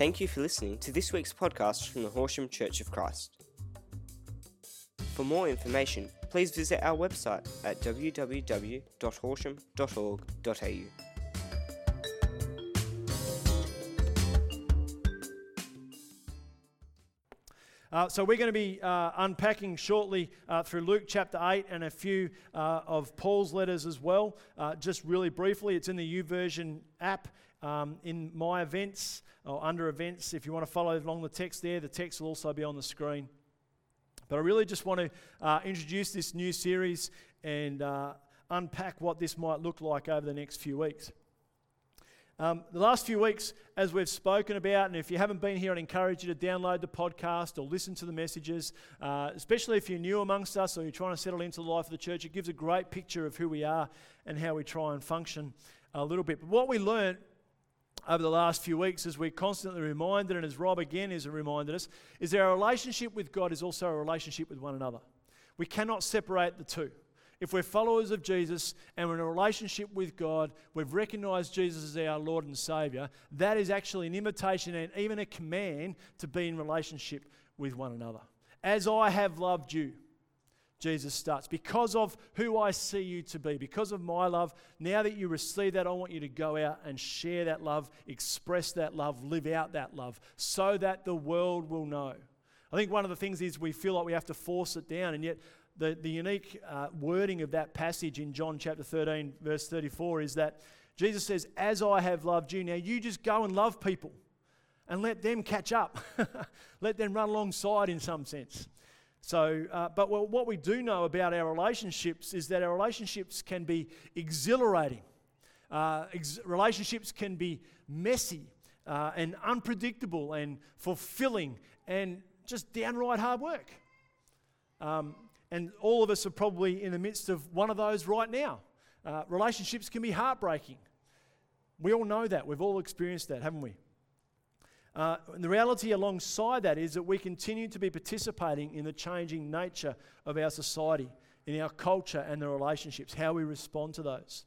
Thank you for listening to this week's podcast from the Horsham Church of Christ. For more information, please visit our website at www.horsham.org.au. Uh, so we're going to be uh, unpacking shortly uh, through Luke chapter 8 and a few uh, of Paul's letters as well. Uh, just really briefly, it's in the YouVersion app um, in My Events or under Events. If you want to follow along the text there, the text will also be on the screen. But I really just want to uh, introduce this new series and unpack what this might look like over the next few weeks. Um, the last few weeks, as we've spoken about, and if you haven't been here, I'd encourage you to download the podcast or listen to the messages, uh, especially if you're new amongst us or you're trying to settle into the life of the church. It gives a great picture of who we are and how we try and function a little bit. But what we learned over the last few weeks, as we're constantly reminded, and as Rob again has reminded us, is that our relationship with God is also a relationship with one another. We cannot separate the two. If we're followers of Jesus and we're in a relationship with God, we've recognized Jesus as our Lord and Savior, that is actually an invitation and even a command to be in relationship with one another. As I have loved you, Jesus starts. Because of who I see you to be, because of my love, now that you receive that, I want you to go out and share that love, express that love, live out that love, so that the world will know. I think one of the things is we feel like we have to force it down, and yet the, the unique uh, wording of that passage in John chapter 13, verse 34 is that Jesus says, As I have loved you, now you just go and love people and let them catch up. let them run alongside in some sense. So, uh, but what we do know about our relationships is that our relationships can be exhilarating. Uh, ex- relationships can be messy uh, and unpredictable and fulfilling and just downright hard work. Um, and all of us are probably in the midst of one of those right now. Uh, relationships can be heartbreaking. We all know that. We've all experienced that, haven't we? Uh, the reality alongside that is that we continue to be participating in the changing nature of our society, in our culture and the relationships, how we respond to those.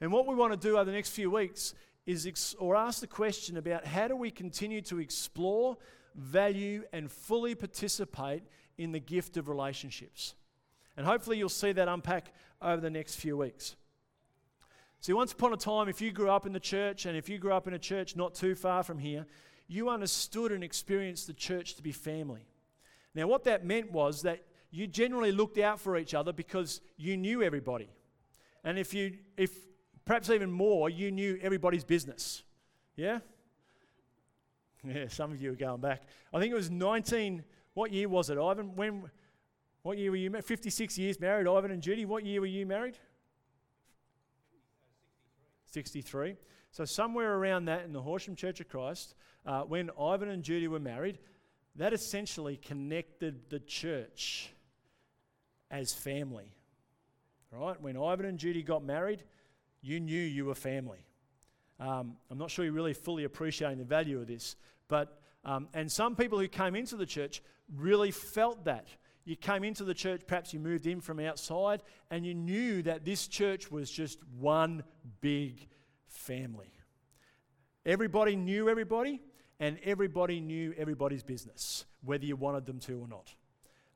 And what we want to do over the next few weeks is ex- or ask the question about how do we continue to explore, value, and fully participate in the gift of relationships. And hopefully, you'll see that unpack over the next few weeks. See, once upon a time, if you grew up in the church, and if you grew up in a church not too far from here, you understood and experienced the church to be family. Now, what that meant was that you generally looked out for each other because you knew everybody. And if you, if perhaps even more, you knew everybody's business. Yeah? Yeah, some of you are going back. I think it was 19. What year was it, Ivan? When, what year were you married? 56 years married, Ivan and Judy. What year were you married? 63. So, somewhere around that in the Horsham Church of Christ, uh, when Ivan and Judy were married, that essentially connected the church as family. Right? When Ivan and Judy got married, you knew you were family. Um, I'm not sure you're really fully appreciating the value of this, but um, and some people who came into the church really felt that. You came into the church, perhaps you moved in from outside, and you knew that this church was just one big family. Everybody knew everybody, and everybody knew everybody's business, whether you wanted them to or not.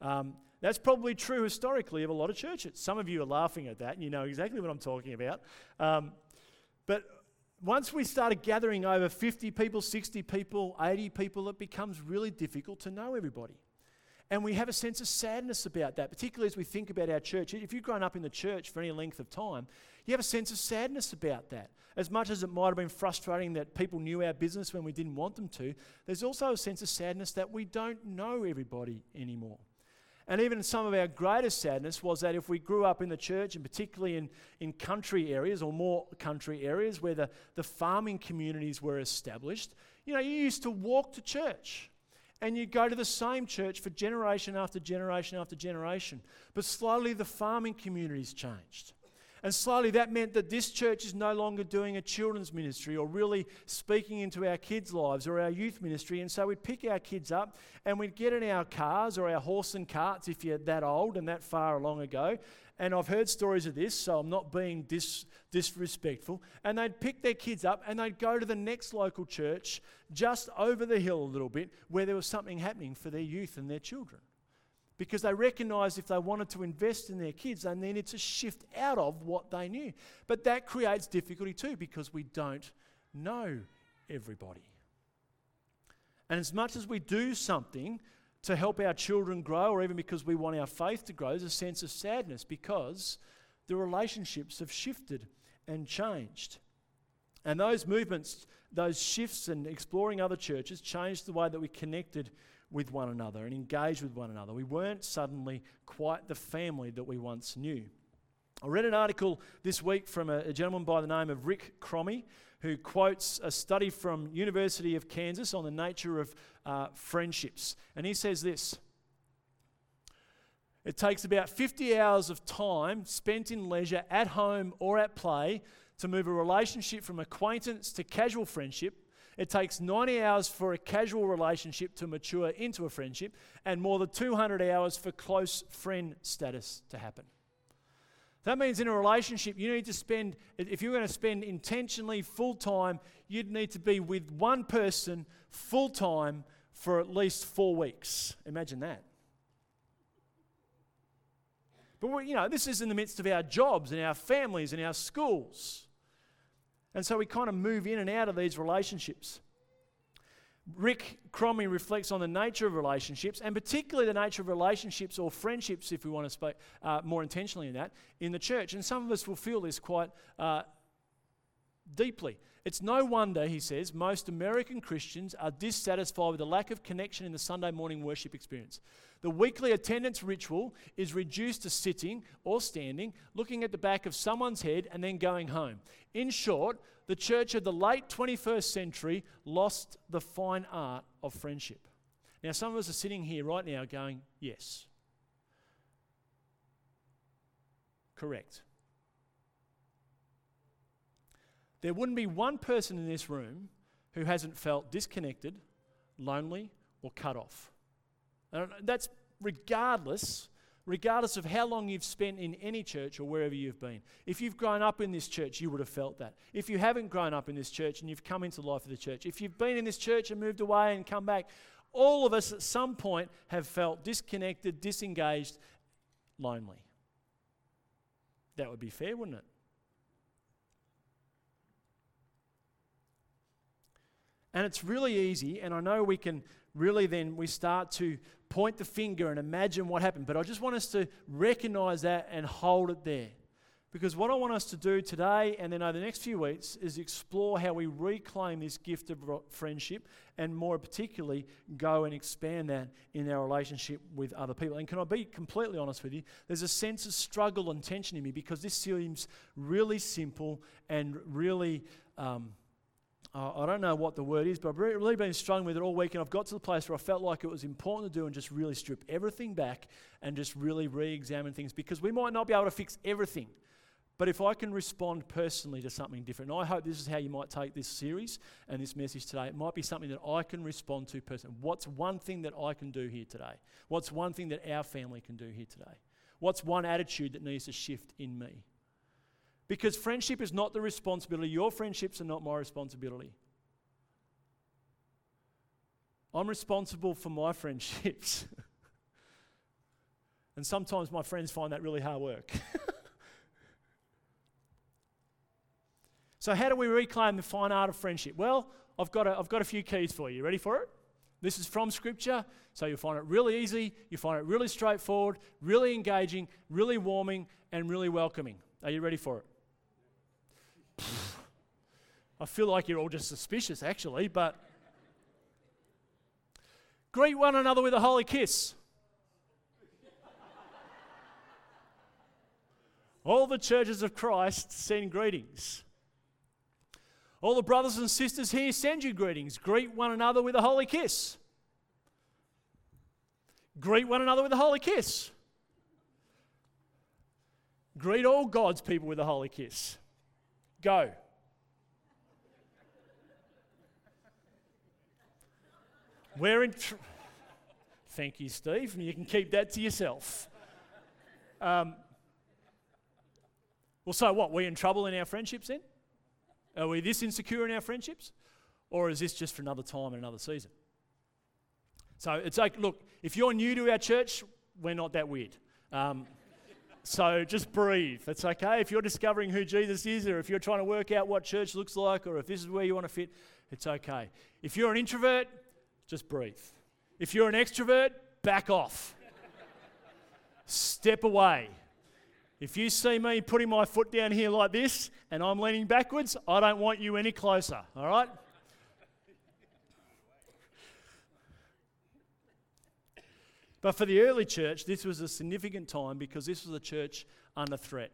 Um, that's probably true historically of a lot of churches. Some of you are laughing at that, and you know exactly what I'm talking about. Um, but once we started gathering over 50 people, 60 people, 80 people, it becomes really difficult to know everybody. And we have a sense of sadness about that, particularly as we think about our church. If you've grown up in the church for any length of time, you have a sense of sadness about that. As much as it might have been frustrating that people knew our business when we didn't want them to, there's also a sense of sadness that we don't know everybody anymore. And even some of our greatest sadness was that if we grew up in the church, and particularly in, in country areas or more country areas where the, the farming communities were established, you know, you used to walk to church and you'd go to the same church for generation after generation after generation. But slowly the farming communities changed. And slowly that meant that this church is no longer doing a children's ministry or really speaking into our kids' lives or our youth ministry. And so we'd pick our kids up and we'd get in our cars or our horse and carts if you're that old and that far along ago. and I've heard stories of this, so I'm not being dis- disrespectful. And they'd pick their kids up and they'd go to the next local church just over the hill a little bit where there was something happening for their youth and their children. Because they recognised if they wanted to invest in their kids, they needed to shift out of what they knew. But that creates difficulty too because we don't know everybody. And as much as we do something to help our children grow, or even because we want our faith to grow, there's a sense of sadness because the relationships have shifted and changed. And those movements, those shifts and exploring other churches changed the way that we connected with one another and engage with one another. We weren't suddenly quite the family that we once knew. I read an article this week from a, gentleman by the name of Rick Cromie who quotes a study from University of Kansas on the nature of uh, friendships. And he says this It takes about 50 hours of time spent in leisure at home or at play to move a relationship from acquaintance to casual friendship. It takes 90 hours for a casual relationship to mature into a friendship, and more than 200 hours for close friend status to happen. That means in a relationship, you need to spend, if you're going to spend intentionally full time, you'd need to be with one person full time for at least four weeks. Imagine that. But, you know, this is in the midst of our jobs and our families and our schools. And so we kind of move in and out of these relationships. Rick Cromie reflects on the nature of relationships, and particularly the nature of relationships or friendships, if we want to speak uh, more intentionally in that, in the church. And some of us will feel this quite uh, deeply. It's no wonder, he says, most American Christians are dissatisfied with the lack of connection in the Sunday morning worship experience. The weekly attendance ritual is reduced to sitting or standing, looking at the back of someone's head, and then going home. In short, the church of the late 21st century lost the fine art of friendship. Now, some of us are sitting here right now going, Yes. Correct. There wouldn't be one person in this room who hasn't felt disconnected, lonely, or cut off. And that's regardless regardless of how long you've spent in any church or wherever you've been. If you've grown up in this church, you would have felt that. If you haven't grown up in this church and you've come into the life of the church, if you've been in this church and moved away and come back, all of us at some point have felt disconnected, disengaged, lonely. That would be fair, wouldn't it? And it's really easy, and I know we can really then we start to point the finger and imagine what happened. But I just want us to recognize that and hold it there. Because what I want us to do today and then over the next few weeks is explore how we reclaim this gift of friendship and more particularly go and expand that in our relationship with other people. And can I be completely honest with you? There's a sense of struggle and tension in me because this seems really simple and really. Um, uh, I don't know what the word is, but I've really been struggling with it all week, and I've got to the place where I felt like it was important to do and just really strip everything back and just really re examine things because we might not be able to fix everything. But if I can respond personally to something different, and I hope this is how you might take this series and this message today, it might be something that I can respond to personally. What's one thing that I can do here today? What's one thing that our family can do here today? What's one attitude that needs to shift in me? Because friendship is not the responsibility. Your friendships are not my responsibility. I'm responsible for my friendships. and sometimes my friends find that really hard work. so, how do we reclaim the fine art of friendship? Well, I've got, a, I've got a few keys for you. Ready for it? This is from Scripture, so you'll find it really easy, you find it really straightforward, really engaging, really warming, and really welcoming. Are you ready for it? I feel like you're all just suspicious, actually, but greet one another with a holy kiss. all the churches of Christ send greetings. All the brothers and sisters here send you greetings. Greet one another with a holy kiss. Greet one another with a holy kiss. Greet all God's people with a holy kiss. Go. We're in. Tr- Thank you, Steve. And you can keep that to yourself. Um, Well, so what? We're in trouble in our friendships then? Are we this insecure in our friendships? Or is this just for another time and another season? So it's like, look, if you're new to our church, we're not that weird. Um, so just breathe. It's okay. If you're discovering who Jesus is, or if you're trying to work out what church looks like, or if this is where you want to fit, it's okay. If you're an introvert, just breathe. If you're an extrovert, back off. Step away. If you see me putting my foot down here like this and I'm leaning backwards, I don't want you any closer, all right? But for the early church, this was a significant time because this was a church under threat.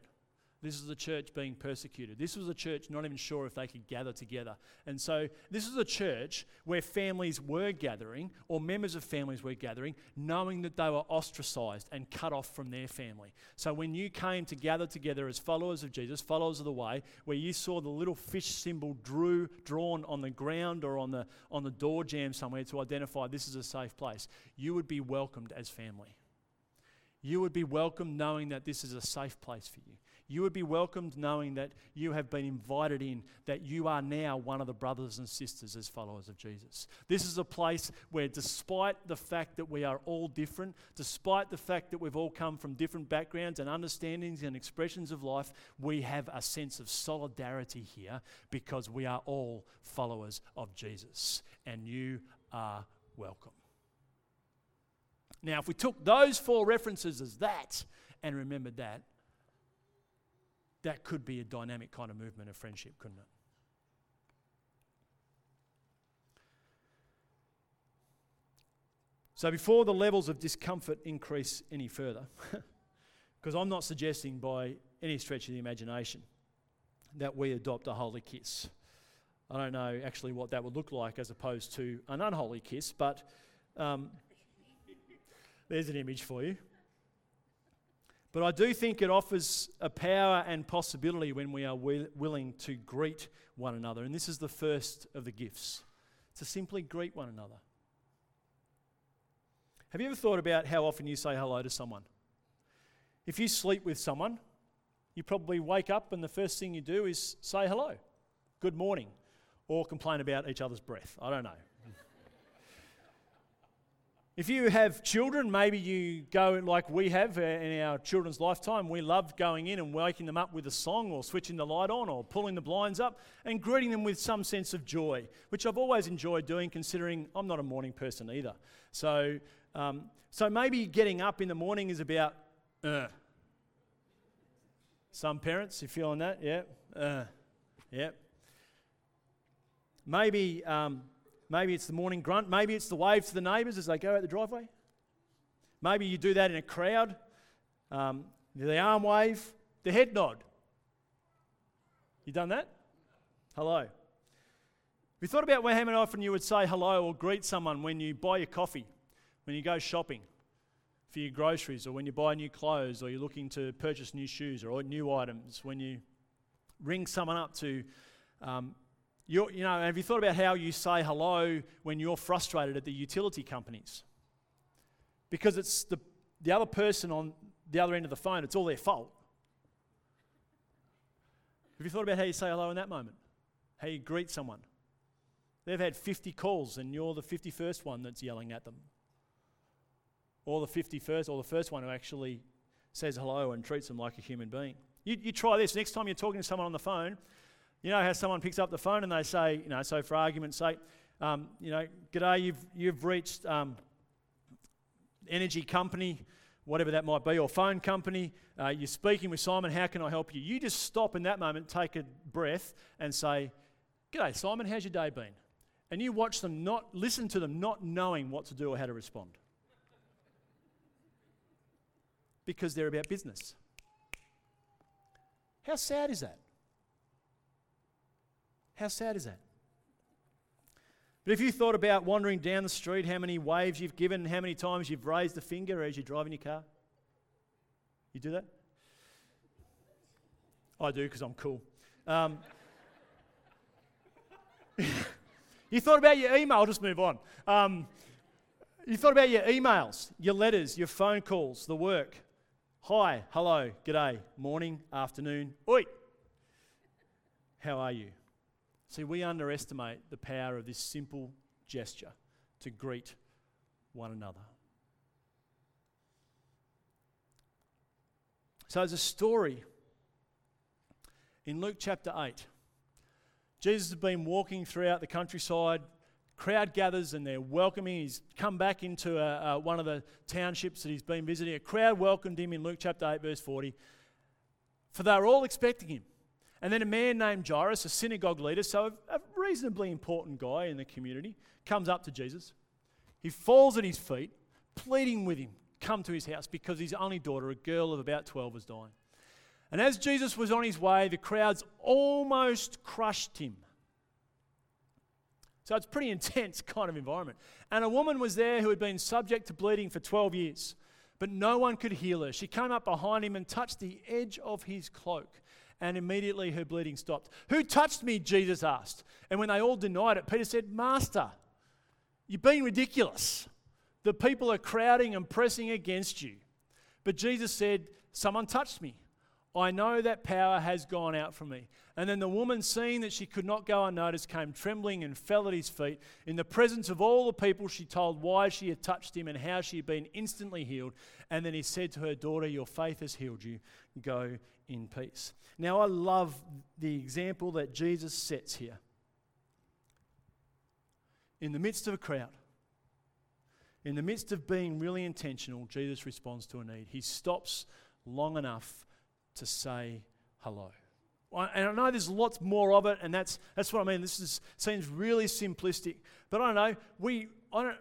This was a church being persecuted. This was a church not even sure if they could gather together. And so, this was a church where families were gathering, or members of families were gathering, knowing that they were ostracized and cut off from their family. So, when you came to gather together as followers of Jesus, followers of the way, where you saw the little fish symbol drew, drawn on the ground or on the, on the door jamb somewhere to identify this is a safe place, you would be welcomed as family. You would be welcomed knowing that this is a safe place for you. You would be welcomed knowing that you have been invited in, that you are now one of the brothers and sisters as followers of Jesus. This is a place where, despite the fact that we are all different, despite the fact that we've all come from different backgrounds and understandings and expressions of life, we have a sense of solidarity here because we are all followers of Jesus. And you are welcome. Now, if we took those four references as that and remembered that, that could be a dynamic kind of movement of friendship, couldn't it? So, before the levels of discomfort increase any further, because I'm not suggesting by any stretch of the imagination that we adopt a holy kiss. I don't know actually what that would look like as opposed to an unholy kiss, but um, there's an image for you. But I do think it offers a power and possibility when we are wi- willing to greet one another. And this is the first of the gifts to simply greet one another. Have you ever thought about how often you say hello to someone? If you sleep with someone, you probably wake up and the first thing you do is say hello, good morning, or complain about each other's breath. I don't know. If you have children, maybe you go like we have uh, in our children's lifetime. We loved going in and waking them up with a song or switching the light on or pulling the blinds up and greeting them with some sense of joy, which I've always enjoyed doing considering I'm not a morning person either. So, um, so maybe getting up in the morning is about, uh. Some parents, you feeling that? Yeah. Uh. Yeah. Maybe. Um, Maybe it's the morning grunt. Maybe it's the wave to the neighbours as they go out the driveway. Maybe you do that in a crowd. Um, the arm wave, the head nod. You done that? Hello. You thought about how many often you would say hello or greet someone when you buy your coffee, when you go shopping for your groceries, or when you buy new clothes, or you're looking to purchase new shoes or new items, when you ring someone up to um, you you know, have you thought about how you say hello when you're frustrated at the utility companies? Because it's the, the other person on the other end of the phone, it's all their fault. Have you thought about how you say hello in that moment? How you greet someone? They've had 50 calls and you're the 51st one that's yelling at them. Or the 51st, or the first one who actually says hello and treats them like a human being. You, you try this. Next time you're talking to someone on the phone, you know how someone picks up the phone and they say, you know, so for argument's sake, um, you know, g'day, you've, you've reached um, energy company, whatever that might be, or phone company. Uh, you're speaking with Simon, how can I help you? You just stop in that moment, take a breath, and say, G'day, Simon, how's your day been? And you watch them not, listen to them not knowing what to do or how to respond. Because they're about business. How sad is that? How sad is that? But if you thought about wandering down the street, how many waves you've given, how many times you've raised a finger as you're driving your car? You do that? I do because I'm cool. Um, you thought about your email, I'll just move on. Um, you thought about your emails, your letters, your phone calls, the work. Hi, hello, g'day, morning, afternoon, oi. How are you? See, we underestimate the power of this simple gesture to greet one another. So, there's a story in Luke chapter 8. Jesus has been walking throughout the countryside. Crowd gathers and they're welcoming. He's come back into a, a, one of the townships that he's been visiting. A crowd welcomed him in Luke chapter 8, verse 40, for they were all expecting him. And then a man named Jairus, a synagogue leader, so a, reasonably important guy in the community, comes up to Jesus. He falls at his feet, pleading with him, come to his house because his only daughter, a girl of about 12, was dying. And as Jesus was on his way, the crowds almost crushed him. So it's pretty intense kind of environment. And a woman was there who had been subject to bleeding for 12 years, but no one could heal her. She came up behind him and touched the edge of his cloak and immediately her bleeding stopped. Who touched me? Jesus asked. And when they all denied it, Peter said, Master, you're being ridiculous. The people are crowding and pressing against you. But Jesus said, Someone touched me. I know that power has gone out from me. And then the woman, seeing that she could not go unnoticed, came trembling and fell at his feet. In the presence of all the people, she told why she had touched him and how she had been instantly healed. And then he said to her, Daughter, your faith has healed you. Go in peace. Now, I love the example that Jesus sets here. In the midst of a crowd, in the midst of being really intentional, Jesus responds to a need. He stops long enough to say hello. And I know there's lots more of it, and that's, that's what I mean. This is, seems really simplistic, but I don't know. We, I, don't,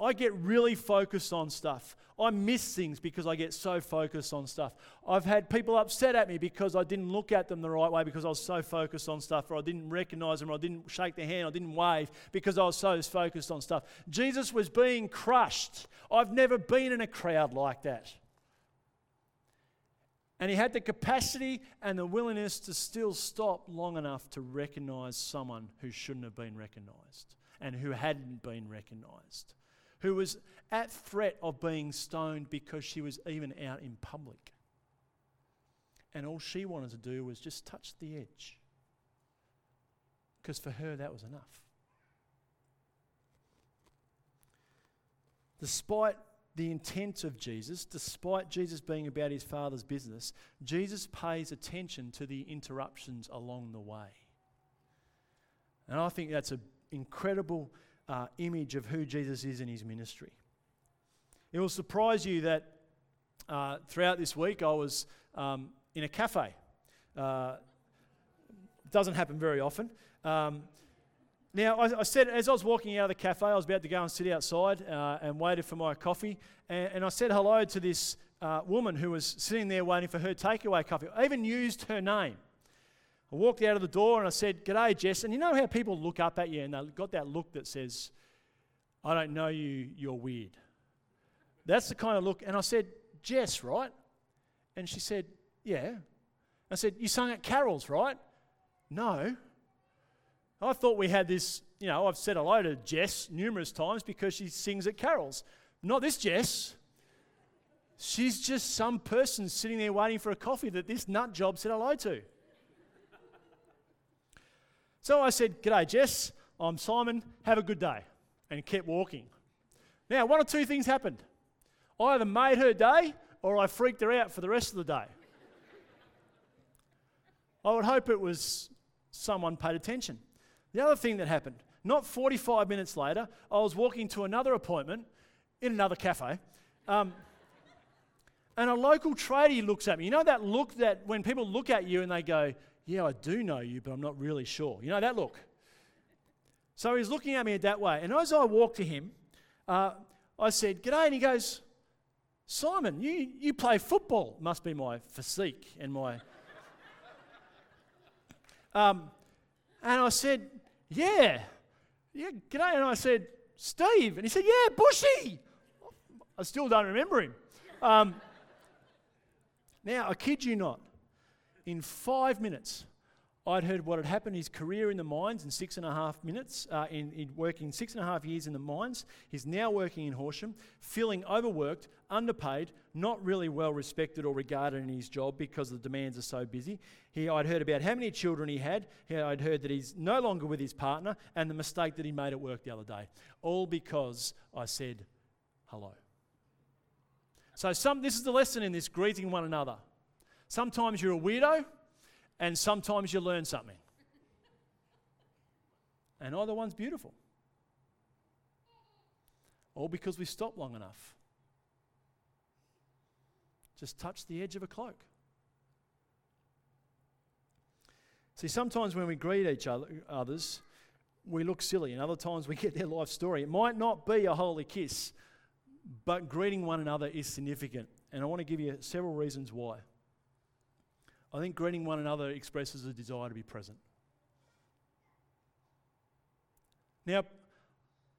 I get really focused on stuff. I miss things because I get so focused on stuff. I've had people upset at me because I didn't look at them the right way because I was so focused on stuff, or I didn't recognize them, or I didn't shake their hand, or I didn't wave because I was so focused on stuff. Jesus was being crushed. I've never been in a crowd like that. And he had the capacity and the willingness to still stop long enough to recognize someone who shouldn't have been recognized and who hadn't been recognized, who was at threat of being stoned because she was even out in public. And all she wanted to do was just touch the edge. Because for her, that was enough. Despite the intent of Jesus, despite Jesus being about his Father's business, Jesus pays attention to the interruptions along the way. And I think that's an incredible uh, image of who Jesus is in his ministry. It will surprise you that uh, throughout this week I was um, in a cafe. Uh, doesn't happen very often. Um, now, I, I, said, as I was walking out of the cafe, I was about to go and sit outside uh, and waited for my coffee. And, and I said hello to this uh, woman who was sitting there waiting for her takeaway coffee. I even used her name. I walked out of the door and I said, G'day, Jess. And you know how people look up at you and they've got that look that says, I don't know you, you're weird. That's the kind of look. And I said, Jess, right? And she said, Yeah. I said, You sung at Carol's, right? No. I thought we had this, you know, I've said hello to Jess numerous times because she sings at carols. Not this Jess. She's just some person sitting there waiting for a coffee that this nut job said hello to. So I said, G'day, Jess. I'm Simon. Have a good day. And kept walking. Now, one or two things happened. I either made her day or I freaked her out for the rest of the day. I would hope it was someone paid attention. The other thing that happened, not 45 minutes later, I was walking to another appointment in another cafe. Um, and a local tradie looks at me. You know that look that when people look at you and they go, Yeah, I do know you, but I'm not really sure. You know that look? So he's looking at me that way. And as I walked to him, uh, I said, G'day. And he goes, Simon, you, you play football. Must be my physique and my. um, and I said, yeah. Yeah, g'day. And I said, Steve. And he said, Yeah, Bushy. I still don't remember him. Um, now, I kid you not, in five minutes, I'd heard what had happened his career in the mines in six and a half minutes, uh, in, in working six and a half years in the mines. He's now working in Horsham, feeling overworked, underpaid, not really well respected or regarded in his job because the demands are so busy. He, I'd heard about how many children he had. He, I'd heard that he's no longer with his partner and the mistake that he made at work the other day. All because I said hello. So, some, this is the lesson in this greeting one another. Sometimes you're a weirdo, and sometimes you learn something. And either one's beautiful. All because we stop long enough. Just touch the edge of a cloak. See, sometimes when we greet each other, others, we look silly, and other times we get their life story. It might not be a holy kiss, but greeting one another is significant. And I want to give you several reasons why. I think greeting one another expresses a desire to be present. Now,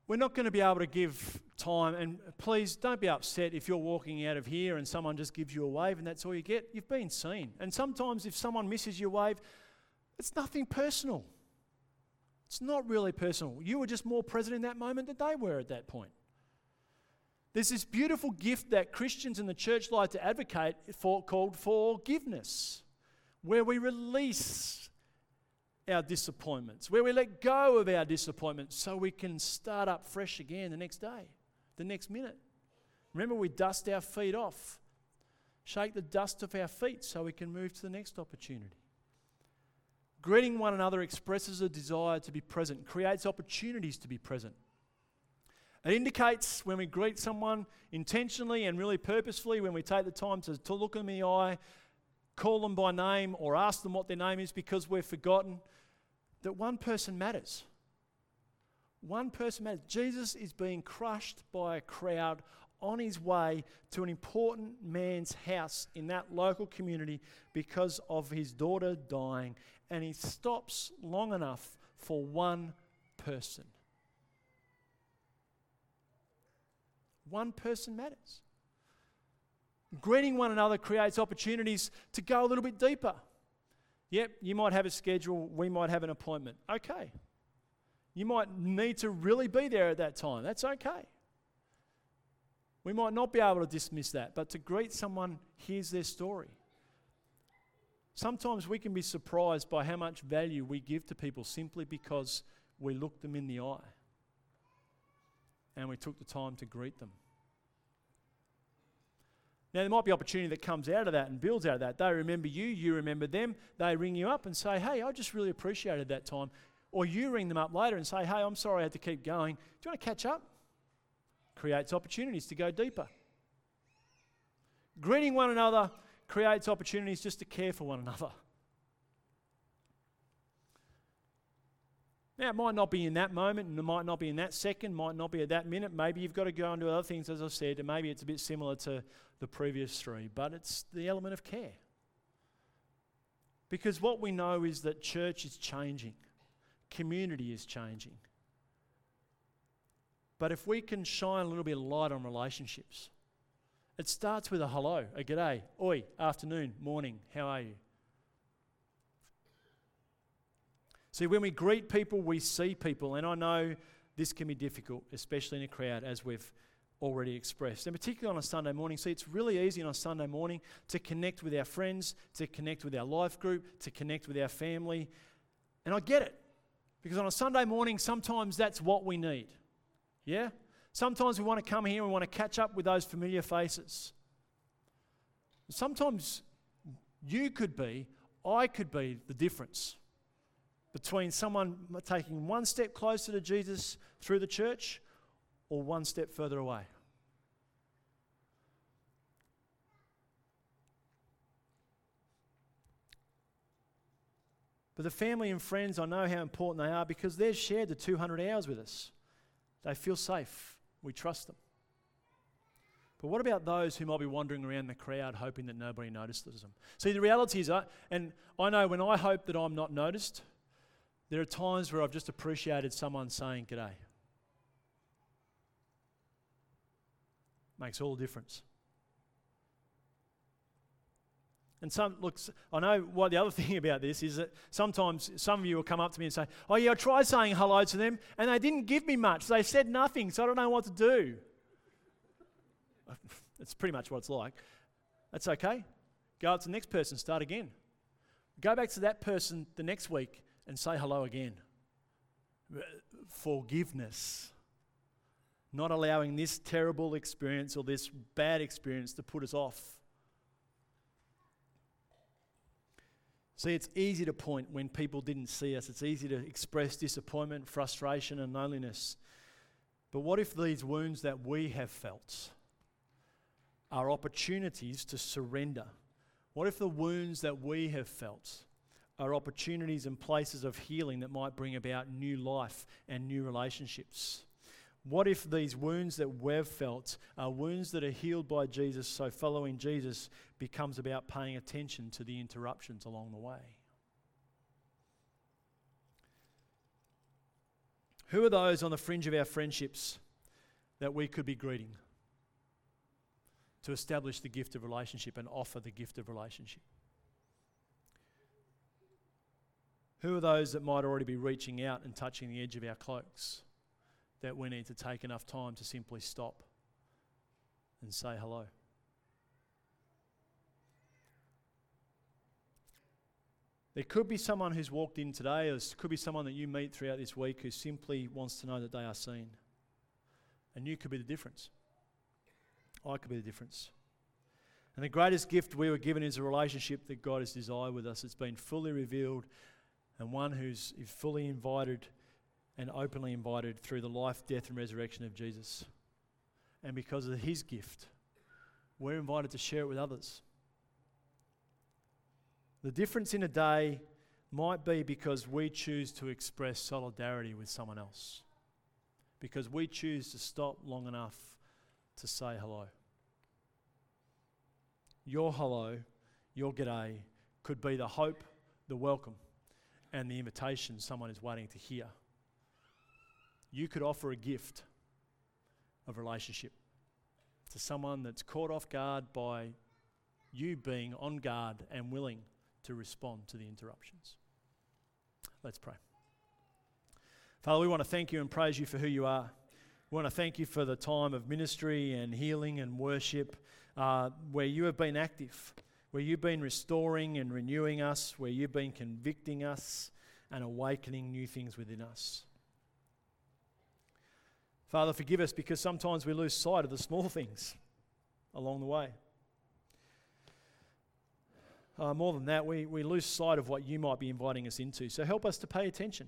we're not going to be able to give time, and please don't be upset if you're walking out of here and someone just gives you a wave and that's all you get. You've been seen. And sometimes if someone misses your wave, it's nothing personal. It's not really personal. You were just more present in that moment than they were at that point. There's this beautiful gift that Christians in the church like to advocate for called forgiveness where we release our disappointments, where we let go of our disappointments so we can start up fresh again the next day, the next minute. Remember, we dust our feet off, shake the dust off our feet so we can move to the next opportunity. Greeting one another expresses a desire to be present, creates opportunities to be present. It indicates when we greet someone intentionally and really purposefully, when we take the time to, to look in the eye, call them by name or ask them what their name is because we've forgotten that one person matters. One person matters. Jesus is being crushed by a crowd on his way to an important man's house in that local community because of his daughter dying, and he stops long enough for one person. One person matters. Greeting one another creates opportunities to go a little bit deeper. Yep, you might have a schedule, we might have an appointment. Okay. You might need to really be there at that time. That's okay. We might not be able to dismiss that, but to greet someone, here's their story. Sometimes we can be surprised by how much value we give to people simply because we looked them in the eye and we took the time to greet them. Now, there might be opportunity that comes out of that and builds out of that. They remember you, you remember them. They ring you up and say, Hey, I just really appreciated that time. Or you ring them up later and say, Hey, I'm sorry I had to keep going. Do you want to catch up? Creates opportunities to go deeper. Greeting one another creates opportunities just to care for one another. Now, it might not be in that moment, and it might not be in that second, might not be at that minute. Maybe you've got to go and do other things, as I've said, and maybe it's a bit similar to the previous three, but it's the element of care. Because what we know is that church is changing, community is changing. But if we can shine a little bit of light on relationships, it starts with a hello, a g'day, oi, afternoon, morning, how are you? See, when we greet people, we see people. And I know this can be difficult, especially in a crowd, as we've already expressed. And particularly on a Sunday morning. See, it's really easy on a Sunday morning to connect with our friends, to connect with our life group, to connect with our family. And I get it. Because on a Sunday morning, sometimes that's what we need. Yeah? Sometimes we want to come here and we want to catch up with those familiar faces. Sometimes you could be, I could be the difference between someone taking one step closer to Jesus through the church or one step further away. But the family and friends, I know how important they are because they've shared the 200 hours with us. They feel safe. We trust them. But what about those who might be wandering around the crowd hoping that nobody notices them? See, the reality is, I, and I know when I hope that I'm not noticed, there are times where I've just appreciated someone saying g'day. Makes all the difference. And some looks, I know what the other thing about this is that sometimes some of you will come up to me and say, Oh, yeah, I tried saying hello to them and they didn't give me much. They said nothing, so I don't know what to do. It's pretty much what it's like. That's okay. Go up to the next person, start again. Go back to that person the next week and say hello again. Forgiveness. Not allowing this terrible experience or this bad experience to put us off. See, it's easy to point when people didn't see us. It's easy to express disappointment, frustration, and loneliness. But what if these wounds that we have felt are opportunities to surrender? What if the wounds that we have felt are opportunities and places of healing that might bring about new life and new relationships? What if these wounds that we've felt are wounds that are healed by Jesus, so following Jesus becomes about paying attention to the interruptions along the way? Who are those on the fringe of our friendships that we could be greeting to establish the gift of relationship and offer the gift of relationship? Who are those that might already be reaching out and touching the edge of our cloaks? that we need to take enough time to simply stop and say hello. There could be someone who's walked in today, or there could be someone that you meet throughout this week who simply wants to know that they are seen. And you could be the difference. I could be the difference. And the greatest gift we were given is a relationship that God has desired with us. It's been fully revealed, and one who's fully invited and openly invited through the life, death, and resurrection of Jesus. And because of his gift, we're invited to share it with others. The difference in a day might be because we choose to express solidarity with someone else, because we choose to stop long enough to say hello. Your hello, your g'day, could be the hope, the welcome, and the invitation someone is waiting to hear you could offer a gift of relationship to someone that's caught off guard by you being on guard and willing to respond to the interruptions. Let's pray. Father, we want to thank you and praise you for who you are. We want to thank you for the time of ministry and healing and worship uh, where you have been active, where you've been restoring and renewing us, where you've been convicting us and awakening new things within us. Father, forgive us because sometimes we lose sight of the small things along the way. Uh, more than that, we, we lose sight of what you might be inviting us into. So help us to pay attention.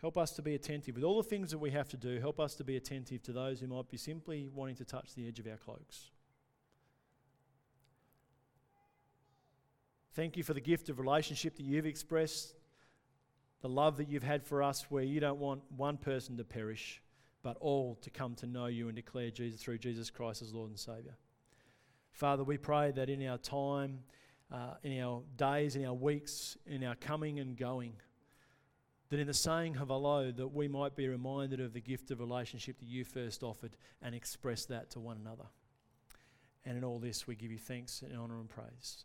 Help us to be attentive. With all the things that we have to do, help us to be attentive to those who might be simply wanting to touch the edge of our cloaks. Thank you for the gift of relationship that you've expressed the love that you've had for us, where you don't want one person to perish, but all to come to know you and declare Jesus through Jesus Christ as Lord and Saviour. Father, we pray that in our time, uh, in our days, in our weeks, in our coming and going, that in the saying of hello, that we might be reminded of the gift of relationship that you first offered and express that to one another. And in all this, we give you thanks and honour and praise.